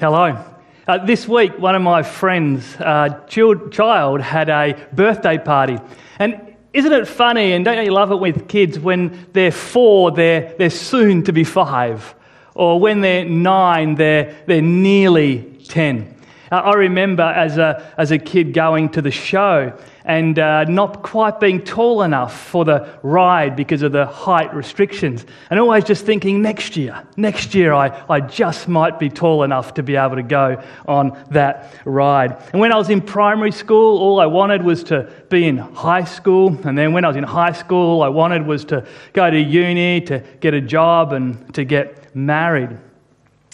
Hello. Uh, this week, one of my friends' uh, child had a birthday party. And isn't it funny, and don't you love it with kids, when they're four, they're, they're soon to be five. Or when they're nine, they're, they're nearly ten. I remember as a, as a kid going to the show and uh, not quite being tall enough for the ride because of the height restrictions. And always just thinking, next year, next year, I, I just might be tall enough to be able to go on that ride. And when I was in primary school, all I wanted was to be in high school. And then when I was in high school, all I wanted was to go to uni, to get a job, and to get married.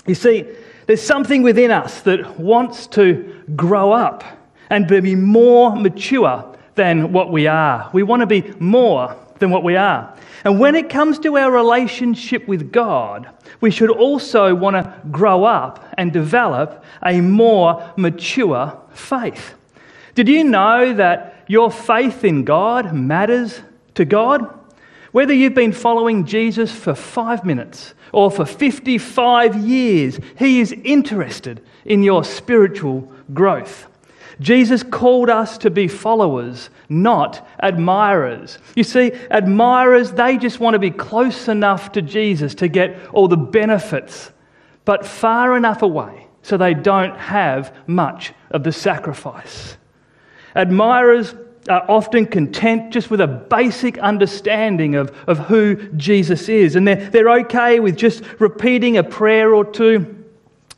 You see, there's something within us that wants to grow up and be more mature than what we are. We want to be more than what we are. And when it comes to our relationship with God, we should also want to grow up and develop a more mature faith. Did you know that your faith in God matters to God? Whether you've been following Jesus for five minutes or for 55 years, He is interested in your spiritual growth. Jesus called us to be followers, not admirers. You see, admirers, they just want to be close enough to Jesus to get all the benefits, but far enough away so they don't have much of the sacrifice. Admirers are often content just with a basic understanding of, of who Jesus is, and they're, they're okay with just repeating a prayer or two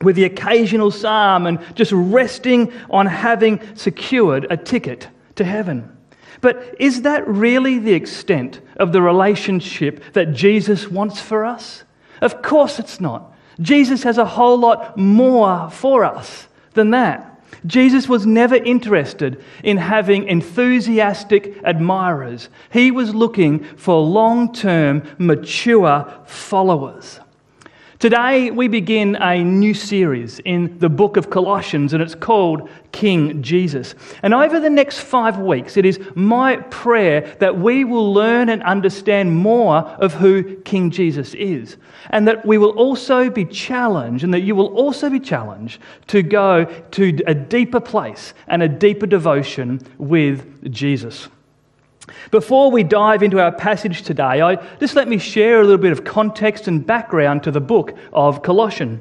with the occasional psalm and just resting on having secured a ticket to heaven. But is that really the extent of the relationship that Jesus wants for us? Of course it's not. Jesus has a whole lot more for us than that. Jesus was never interested in having enthusiastic admirers. He was looking for long term, mature followers. Today, we begin a new series in the book of Colossians, and it's called King Jesus. And over the next five weeks, it is my prayer that we will learn and understand more of who King Jesus is, and that we will also be challenged, and that you will also be challenged to go to a deeper place and a deeper devotion with Jesus. Before we dive into our passage today, I, just let me share a little bit of context and background to the book of Colossians.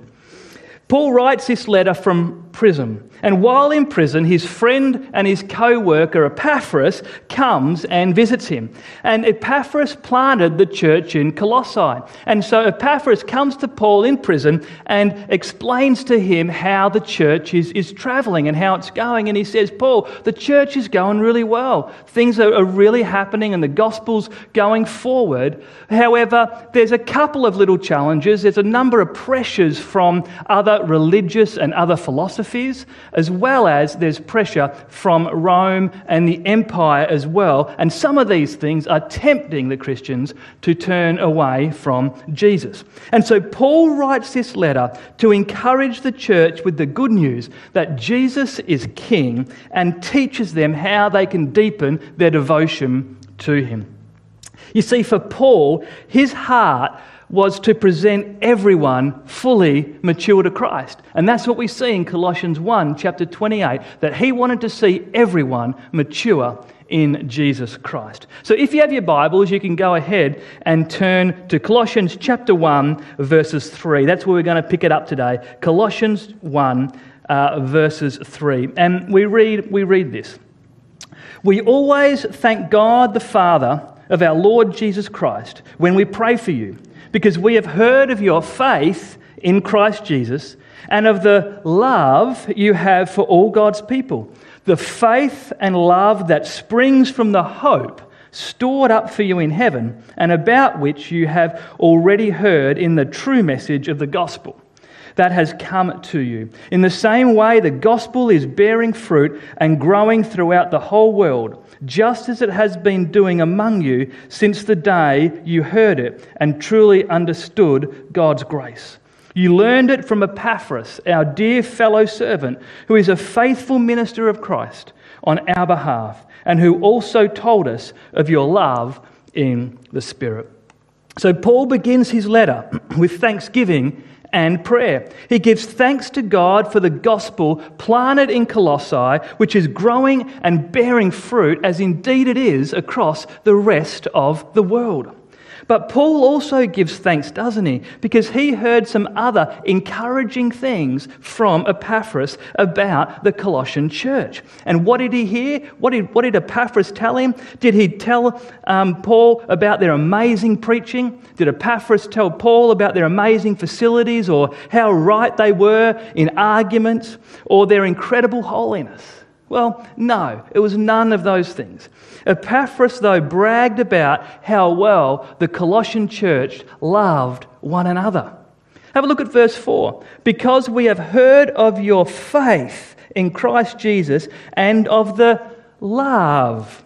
Paul writes this letter from prison. And while in prison, his friend and his co worker Epaphras comes and visits him. And Epaphras planted the church in Colossae. And so Epaphras comes to Paul in prison and explains to him how the church is, is traveling and how it's going. And he says, Paul, the church is going really well. Things are, are really happening and the gospel's going forward. However, there's a couple of little challenges. There's a number of pressures from other religious and other philosophies as well as there's pressure from Rome and the empire as well. And some of these things are tempting the Christians to turn away from Jesus. And so Paul writes this letter to encourage the church with the good news that Jesus is king and teaches them how they can deepen their devotion to him. You see, for Paul, his heart was to present everyone fully mature to Christ. And that's what we see in Colossians 1, chapter 28, that he wanted to see everyone mature in Jesus Christ. So if you have your Bibles, you can go ahead and turn to Colossians chapter 1, verses 3. That's where we're going to pick it up today. Colossians 1, uh, verses 3. And we read, we read this. We always thank God the Father of our Lord Jesus Christ when we pray for you because we have heard of your faith in Christ Jesus and of the love you have for all God's people, the faith and love that springs from the hope stored up for you in heaven, and about which you have already heard in the true message of the gospel that has come to you. In the same way, the gospel is bearing fruit and growing throughout the whole world, just as it has been doing among you since the day you heard it and truly understood God's grace. You learned it from Epaphras, our dear fellow servant, who is a faithful minister of Christ on our behalf, and who also told us of your love in the Spirit. So, Paul begins his letter with thanksgiving and prayer. He gives thanks to God for the gospel planted in Colossae, which is growing and bearing fruit, as indeed it is across the rest of the world. But Paul also gives thanks, doesn't he? Because he heard some other encouraging things from Epaphras about the Colossian church. And what did he hear? What did, what did Epaphras tell him? Did he tell um, Paul about their amazing preaching? Did Epaphras tell Paul about their amazing facilities or how right they were in arguments or their incredible holiness? Well, no, it was none of those things. Epaphras, though, bragged about how well the Colossian church loved one another. Have a look at verse 4. Because we have heard of your faith in Christ Jesus and of the love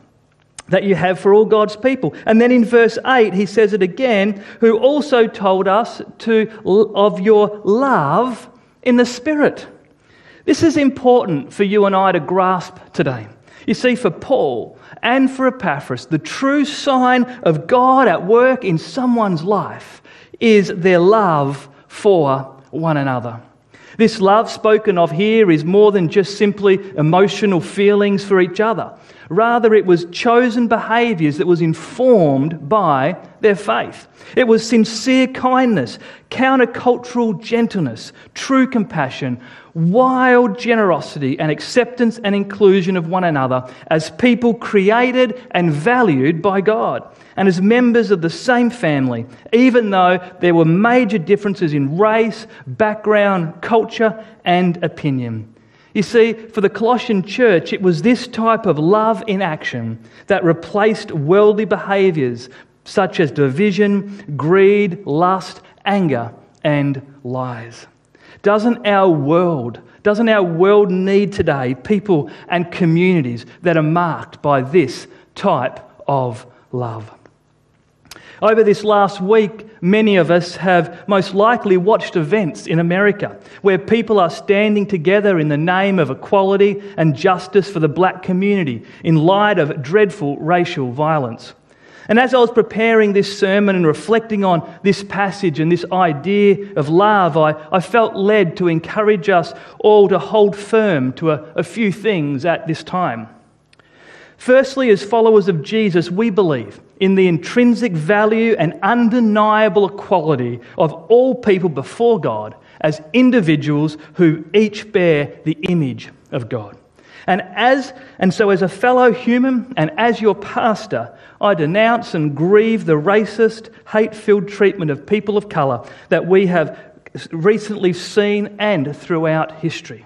that you have for all God's people. And then in verse 8, he says it again, who also told us to, of your love in the Spirit. This is important for you and I to grasp today. You see, for Paul and for Epaphras, the true sign of God at work in someone's life is their love for one another. This love spoken of here is more than just simply emotional feelings for each other. Rather, it was chosen behaviours that was informed by their faith. It was sincere kindness, countercultural gentleness, true compassion, wild generosity, and acceptance and inclusion of one another as people created and valued by God and as members of the same family, even though there were major differences in race, background, culture, and opinion. You see, for the Colossian church, it was this type of love in action that replaced worldly behaviors such as division, greed, lust, anger, and lies. Doesn't our world, doesn't our world need today people and communities that are marked by this type of love? Over this last week, many of us have most likely watched events in America where people are standing together in the name of equality and justice for the black community in light of dreadful racial violence. And as I was preparing this sermon and reflecting on this passage and this idea of love, I, I felt led to encourage us all to hold firm to a, a few things at this time. Firstly, as followers of Jesus, we believe in the intrinsic value and undeniable equality of all people before God as individuals who each bear the image of God. And as and so as a fellow human and as your pastor, I denounce and grieve the racist, hate-filled treatment of people of color that we have recently seen and throughout history.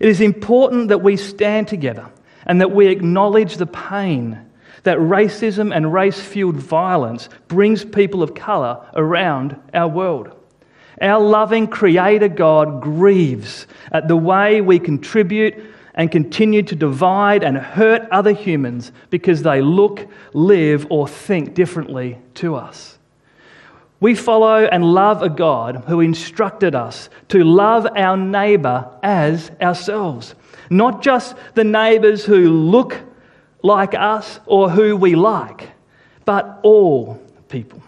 It is important that we stand together and that we acknowledge the pain that racism and race fueled violence brings people of colour around our world. Our loving Creator God grieves at the way we contribute and continue to divide and hurt other humans because they look, live, or think differently to us. We follow and love a God who instructed us to love our neighbour as ourselves, not just the neighbours who look like us or who we like, but all people.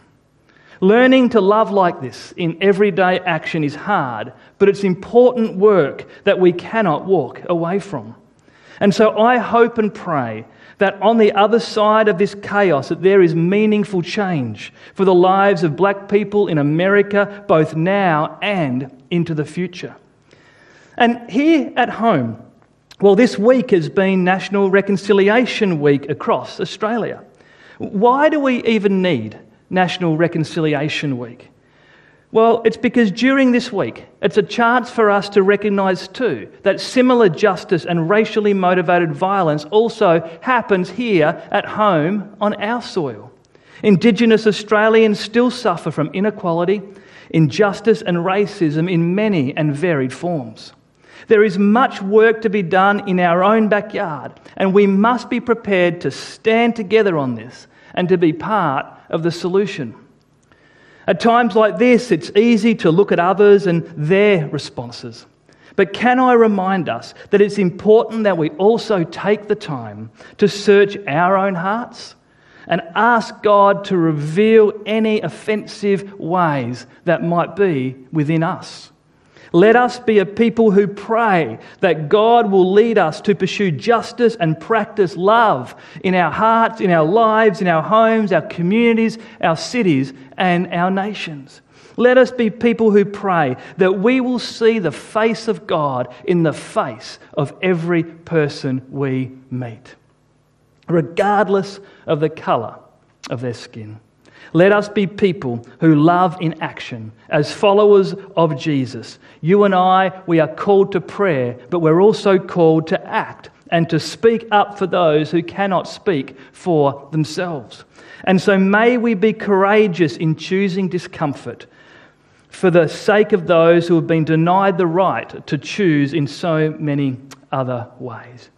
Learning to love like this in everyday action is hard, but it's important work that we cannot walk away from. And so I hope and pray that on the other side of this chaos that there is meaningful change for the lives of black people in America both now and into the future. And here at home, well, this week has been National Reconciliation Week across Australia. Why do we even need National Reconciliation Week? Well, it's because during this week, it's a chance for us to recognise too that similar justice and racially motivated violence also happens here at home on our soil. Indigenous Australians still suffer from inequality, injustice, and racism in many and varied forms. There is much work to be done in our own backyard, and we must be prepared to stand together on this and to be part of the solution. At times like this, it's easy to look at others and their responses. But can I remind us that it's important that we also take the time to search our own hearts and ask God to reveal any offensive ways that might be within us? Let us be a people who pray that God will lead us to pursue justice and practice love in our hearts, in our lives, in our homes, our communities, our cities, and our nations. Let us be people who pray that we will see the face of God in the face of every person we meet, regardless of the colour of their skin. Let us be people who love in action as followers of Jesus. You and I, we are called to prayer, but we're also called to act and to speak up for those who cannot speak for themselves. And so may we be courageous in choosing discomfort for the sake of those who have been denied the right to choose in so many other ways.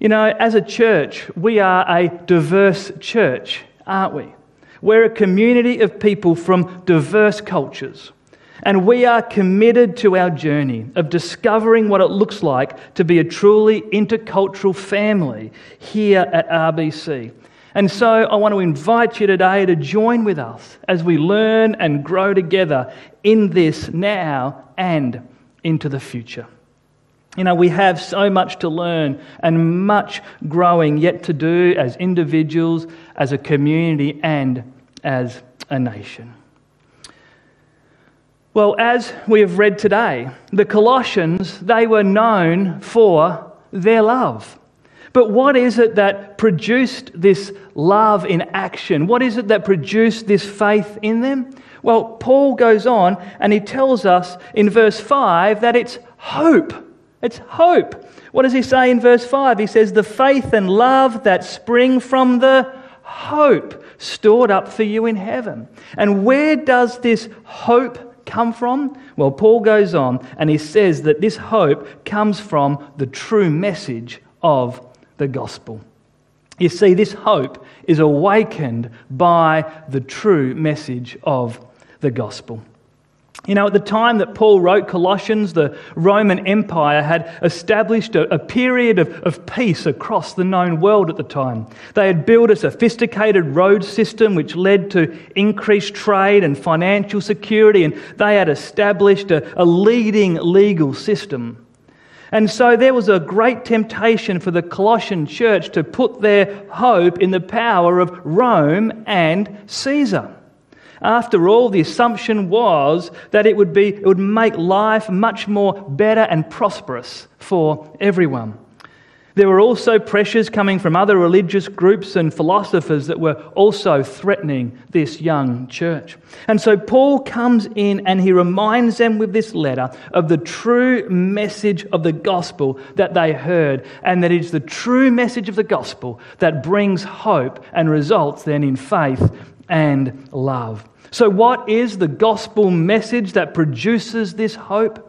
You know, as a church, we are a diverse church, aren't we? We're a community of people from diverse cultures. And we are committed to our journey of discovering what it looks like to be a truly intercultural family here at RBC. And so I want to invite you today to join with us as we learn and grow together in this now and into the future. You know, we have so much to learn and much growing yet to do as individuals, as a community, and as a nation. Well, as we have read today, the Colossians, they were known for their love. But what is it that produced this love in action? What is it that produced this faith in them? Well, Paul goes on and he tells us in verse 5 that it's hope. It's hope. What does he say in verse 5? He says, The faith and love that spring from the hope stored up for you in heaven. And where does this hope come from? Well, Paul goes on and he says that this hope comes from the true message of the gospel. You see, this hope is awakened by the true message of the gospel. You know, at the time that Paul wrote Colossians, the Roman Empire had established a, a, period of, of peace across the known world at the time. They had built a sophisticated road system which led to increased trade and financial security, and they had established a, a leading legal system. And so there was a great temptation for the Colossian church to put their hope in the power of Rome and Caesar. After all, the assumption was that it would, be, it would make life much more better and prosperous for everyone. There were also pressures coming from other religious groups and philosophers that were also threatening this young church. And so Paul comes in and he reminds them with this letter of the true message of the gospel that they heard, and that it's the true message of the gospel that brings hope and results then in faith and love. So, what is the gospel message that produces this hope?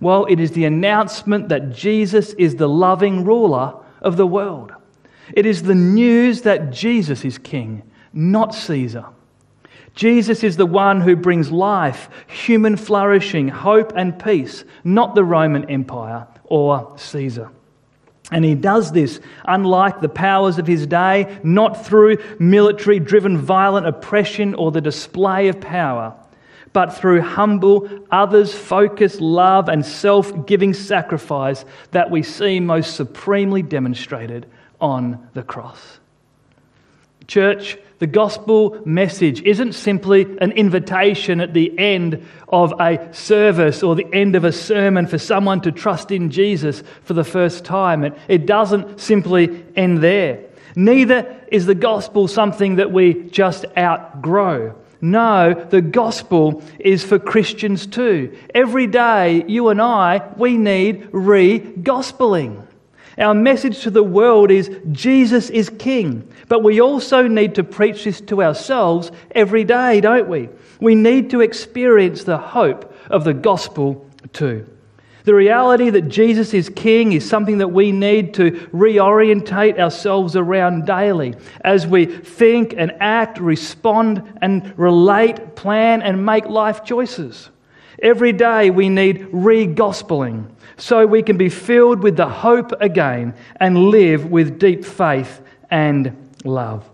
Well, it is the announcement that Jesus is the loving ruler of the world. It is the news that Jesus is king, not Caesar. Jesus is the one who brings life, human flourishing, hope, and peace, not the Roman Empire or Caesar. And he does this, unlike the powers of his day, not through military driven violent oppression or the display of power, but through humble, others focused love and self giving sacrifice that we see most supremely demonstrated on the cross. Church, the gospel message isn't simply an invitation at the end of a service or the end of a sermon for someone to trust in Jesus for the first time. It, it doesn't simply end there. Neither is the gospel something that we just outgrow. No, the gospel is for Christians too. Every day, you and I, we need re gospeling. Our message to the world is Jesus is King. But we also need to preach this to ourselves every day, don't we? We need to experience the hope of the gospel too. The reality that Jesus is King is something that we need to reorientate ourselves around daily as we think and act, respond and relate, plan and make life choices. Every day we need re gospeling so we can be filled with the hope again and live with deep faith and love.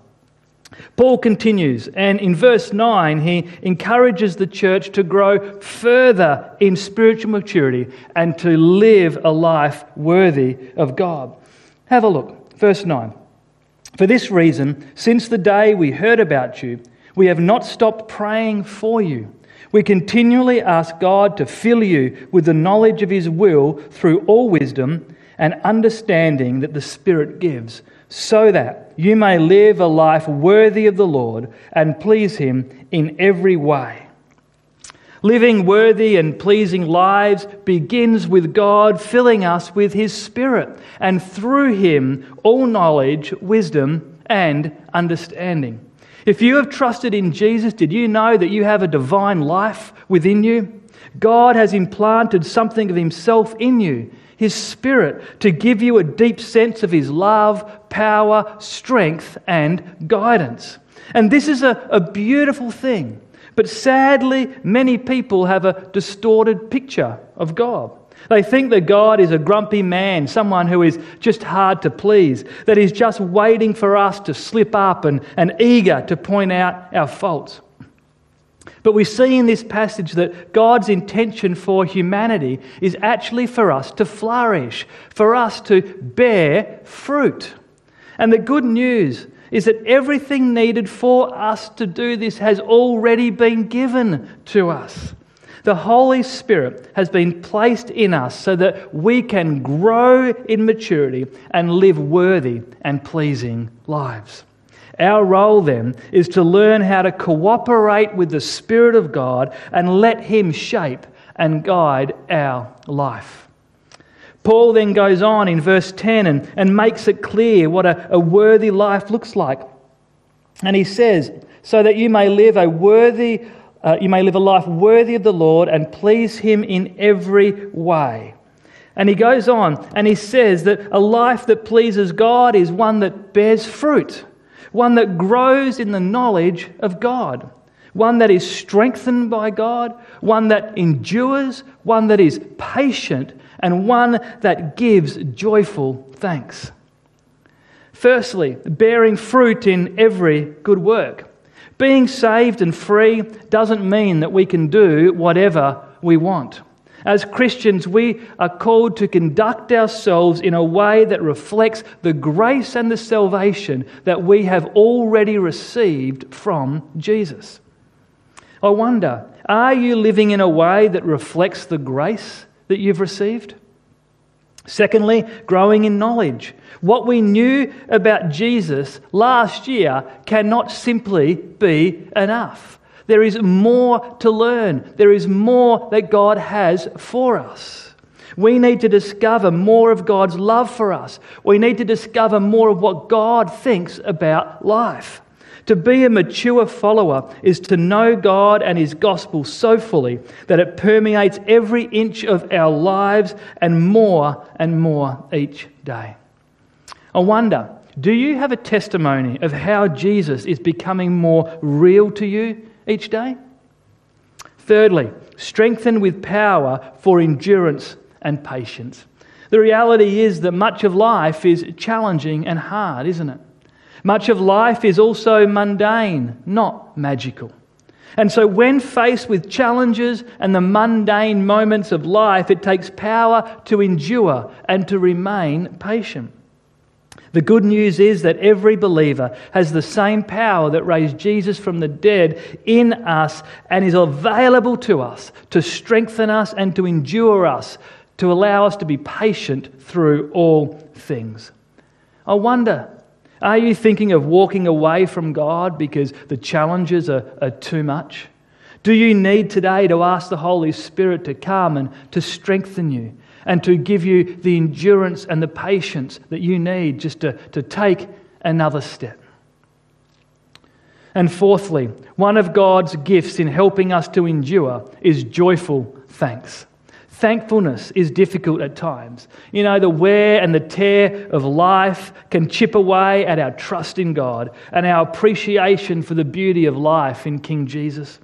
Paul continues, and in verse 9, he encourages the church to grow further in spiritual maturity and to live a life worthy of God. Have a look. Verse 9. For this reason, since the day we heard about you, we have not stopped praying for you. We continually ask God to fill you with the knowledge of His will through all wisdom and understanding that the Spirit gives, so that you may live a life worthy of the Lord and please Him in every way. Living worthy and pleasing lives begins with God filling us with His Spirit, and through Him, all knowledge, wisdom, and understanding. If you have trusted in Jesus, did you know that you have a divine life within you? God has implanted something of Himself in you, His Spirit, to give you a deep sense of His love, power, strength, and guidance. And this is a, a beautiful thing. But sadly, many people have a distorted picture of God. They think that God is a grumpy man, someone who is just hard to please, that is just waiting for us to slip up and, and eager to point out our faults. But we see in this passage that God's intention for humanity is actually for us to flourish, for us to bear fruit. And the good news is that everything needed for us to do this has already been given to us. The Holy Spirit has been placed in us so that we can grow in maturity and live worthy and pleasing lives. Our role then is to learn how to cooperate with the Spirit of God and let Him shape and guide our life. Paul then goes on in verse 10 and, and makes it clear what a, a worthy life looks like. And he says, So that you may live a worthy uh, you may live a life worthy of the Lord and please Him in every way. And he goes on and he says that a life that pleases God is one that bears fruit, one that grows in the knowledge of God, one that is strengthened by God, one that endures, one that is patient, and one that gives joyful thanks. Firstly, bearing fruit in every good work. Being saved and free doesn't mean that we can do whatever we want. As Christians, we are called to conduct ourselves in a way that reflects the grace and the salvation that we have already received from Jesus. I wonder, are you living in a way that reflects the grace that you've received? Secondly, growing in knowledge. What we knew about Jesus last year cannot simply be enough. There is more to learn, there is more that God has for us. We need to discover more of God's love for us. We need to discover more of what God thinks about life. To be a mature follower is to know God and His gospel so fully that it permeates every inch of our lives and more and more each day. I wonder, do you have a testimony of how Jesus is becoming more real to you each day? Thirdly, strengthen with power for endurance and patience. The reality is that much of life is challenging and hard, isn't it? Much of life is also mundane, not magical. And so, when faced with challenges and the mundane moments of life, it takes power to endure and to remain patient. The good news is that every believer has the same power that raised Jesus from the dead in us and is available to us to strengthen us and to endure us, to allow us to be patient through all things. I wonder are you thinking of walking away from God because the challenges are, are too much? Do you need today to ask the Holy Spirit to come and to strengthen you? and to give you the endurance and the patience that you need just to, to take another step. And fourthly, one of God's gifts in helping us to endure is joyful thanks. Thankfulness is difficult at times. You know, the wear and the tear of life can chip away at our trust in God and our appreciation for the beauty of life in King Jesus.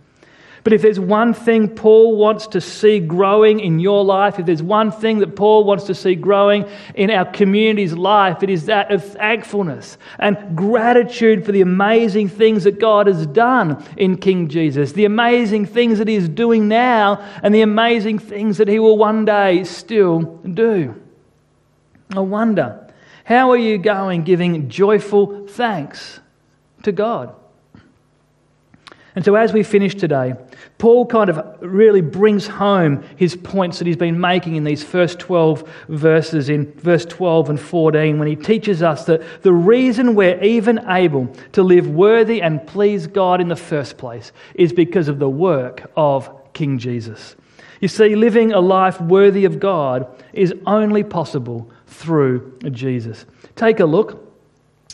But if there's one thing Paul wants to see growing in your life, if there's one thing that Paul wants to see growing in our community's life, it is that of thankfulness and gratitude for the amazing things that God has done in King Jesus, the amazing things that He is doing now, and the amazing things that He will one day still do. I wonder, how are you going giving joyful thanks to God? And so, as we finish today, Paul kind of really brings home his points that he's been making in these first 12 verses, in verse 12 and 14, when he teaches us that the reason we're even able to live worthy and please God in the first place is because of the work of King Jesus. You see, living a life worthy of God is only possible through Jesus. Take a look.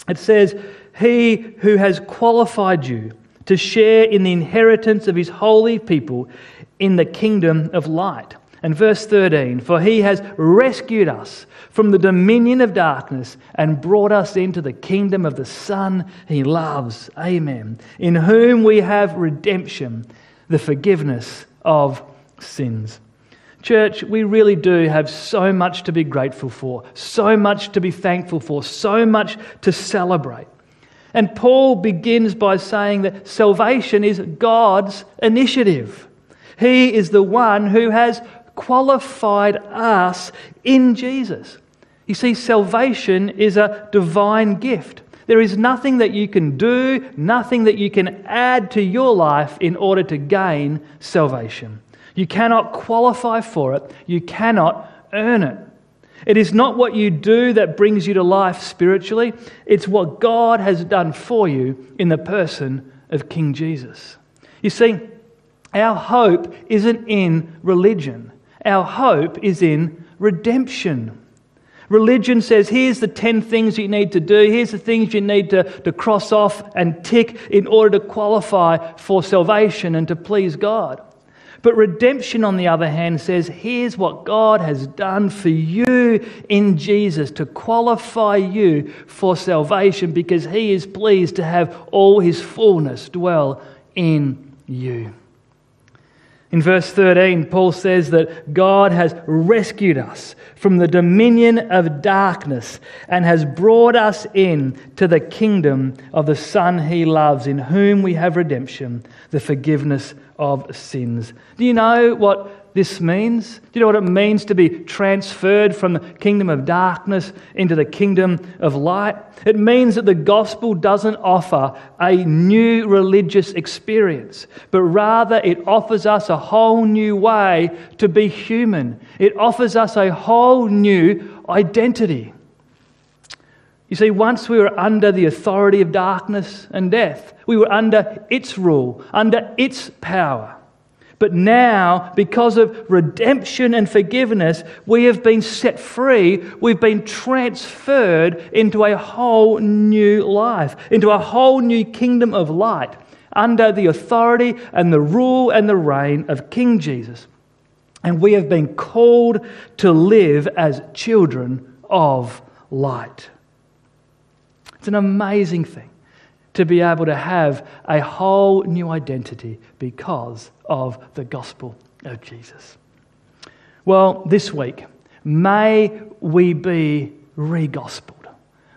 It says, He who has qualified you to share in the inheritance of his holy people in the kingdom of light. And verse 13, for he has rescued us from the dominion of darkness and brought us into the kingdom of the Son he loves. Amen. In whom we have redemption, the forgiveness of sins. Church, we really do have so much to be grateful for, so much to be thankful for, so much to celebrate. And Paul begins by saying that salvation is God's initiative. He is the one who has qualified us in Jesus. You see, salvation is a divine gift. There is nothing that you can do, nothing that you can add to your life in order to gain salvation. You cannot qualify for it, you cannot earn it. It is not what you do that brings you to life spiritually, it's what God has done for you in the person of King Jesus. You see, our hope isn't in religion, our hope is in redemption. Religion says, here's the 10 things you need to do, here's the things you need to, to cross off and tick in order to qualify for salvation and to please God. But redemption, on the other hand, says, here's what God has done for you in Jesus to qualify you for salvation because he is pleased to have all his fullness dwell in you. In verse 13, Paul says that God has rescued us from the dominion of darkness and has brought us in to the kingdom of the Son he loves, in whom we have redemption, the forgiveness of sins. Do you know what this means? Do you know what it means to be transferred from the kingdom of darkness into the kingdom of light? It means that the gospel doesn't offer a new religious experience, but rather it offers us a whole new way to be human. It offers us a whole new identity. You see, once we were under the authority of darkness and death, we were under its rule, under its power. But now, because of redemption and forgiveness, we have been set free. We've been transferred into a whole new life, into a whole new kingdom of light, under the authority and the rule and the reign of King Jesus. And we have been called to live as children of light. It's an amazing thing to be able to have a whole new identity because of the gospel of Jesus. Well, this week, may we be re gospeled.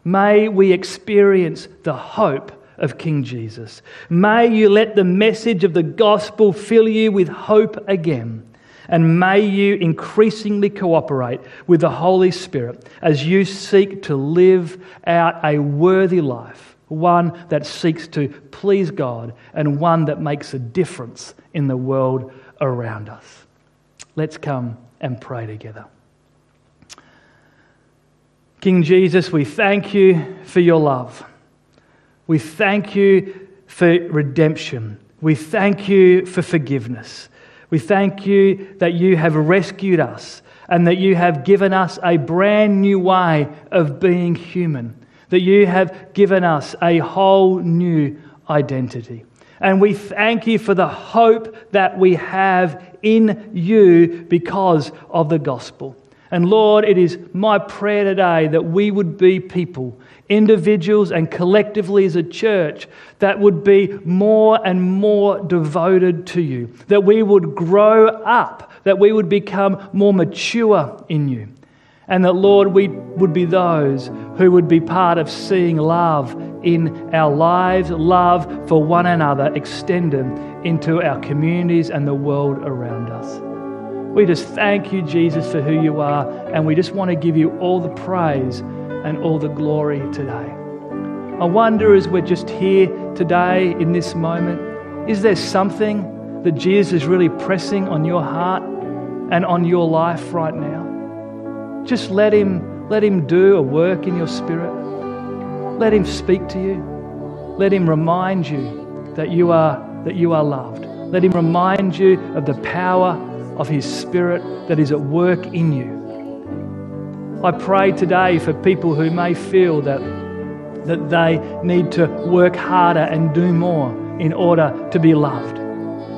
May we experience the hope of King Jesus. May you let the message of the gospel fill you with hope again. And may you increasingly cooperate with the Holy Spirit as you seek to live out a worthy life, one that seeks to please God and one that makes a difference in the world around us. Let's come and pray together. King Jesus, we thank you for your love. We thank you for redemption. We thank you for forgiveness. We thank you that you have rescued us and that you have given us a brand new way of being human, that you have given us a whole new identity. And we thank you for the hope that we have in you because of the gospel. And Lord, it is my prayer today that we would be people, individuals and collectively as a church, that would be more and more devoted to you, that we would grow up, that we would become more mature in you. And that, Lord, we would be those who would be part of seeing love in our lives, love for one another extended into our communities and the world around us. We just thank you, Jesus, for who you are, and we just want to give you all the praise and all the glory today. I wonder as we're just here today in this moment, is there something that Jesus is really pressing on your heart and on your life right now? Just let him let him do a work in your spirit. Let him speak to you. Let him remind you that you are that you are loved. Let him remind you of the power of His Spirit that is at work in you. I pray today for people who may feel that, that they need to work harder and do more in order to be loved.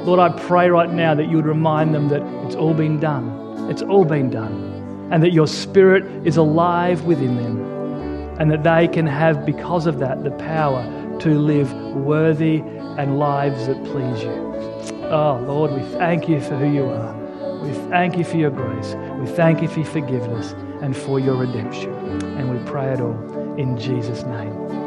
Lord, I pray right now that you would remind them that it's all been done. It's all been done. And that your Spirit is alive within them. And that they can have, because of that, the power to live worthy and lives that please you. Oh, Lord, we thank you for who you are. We thank you for your grace. We thank you for your forgiveness and for your redemption. And we pray it all in Jesus' name.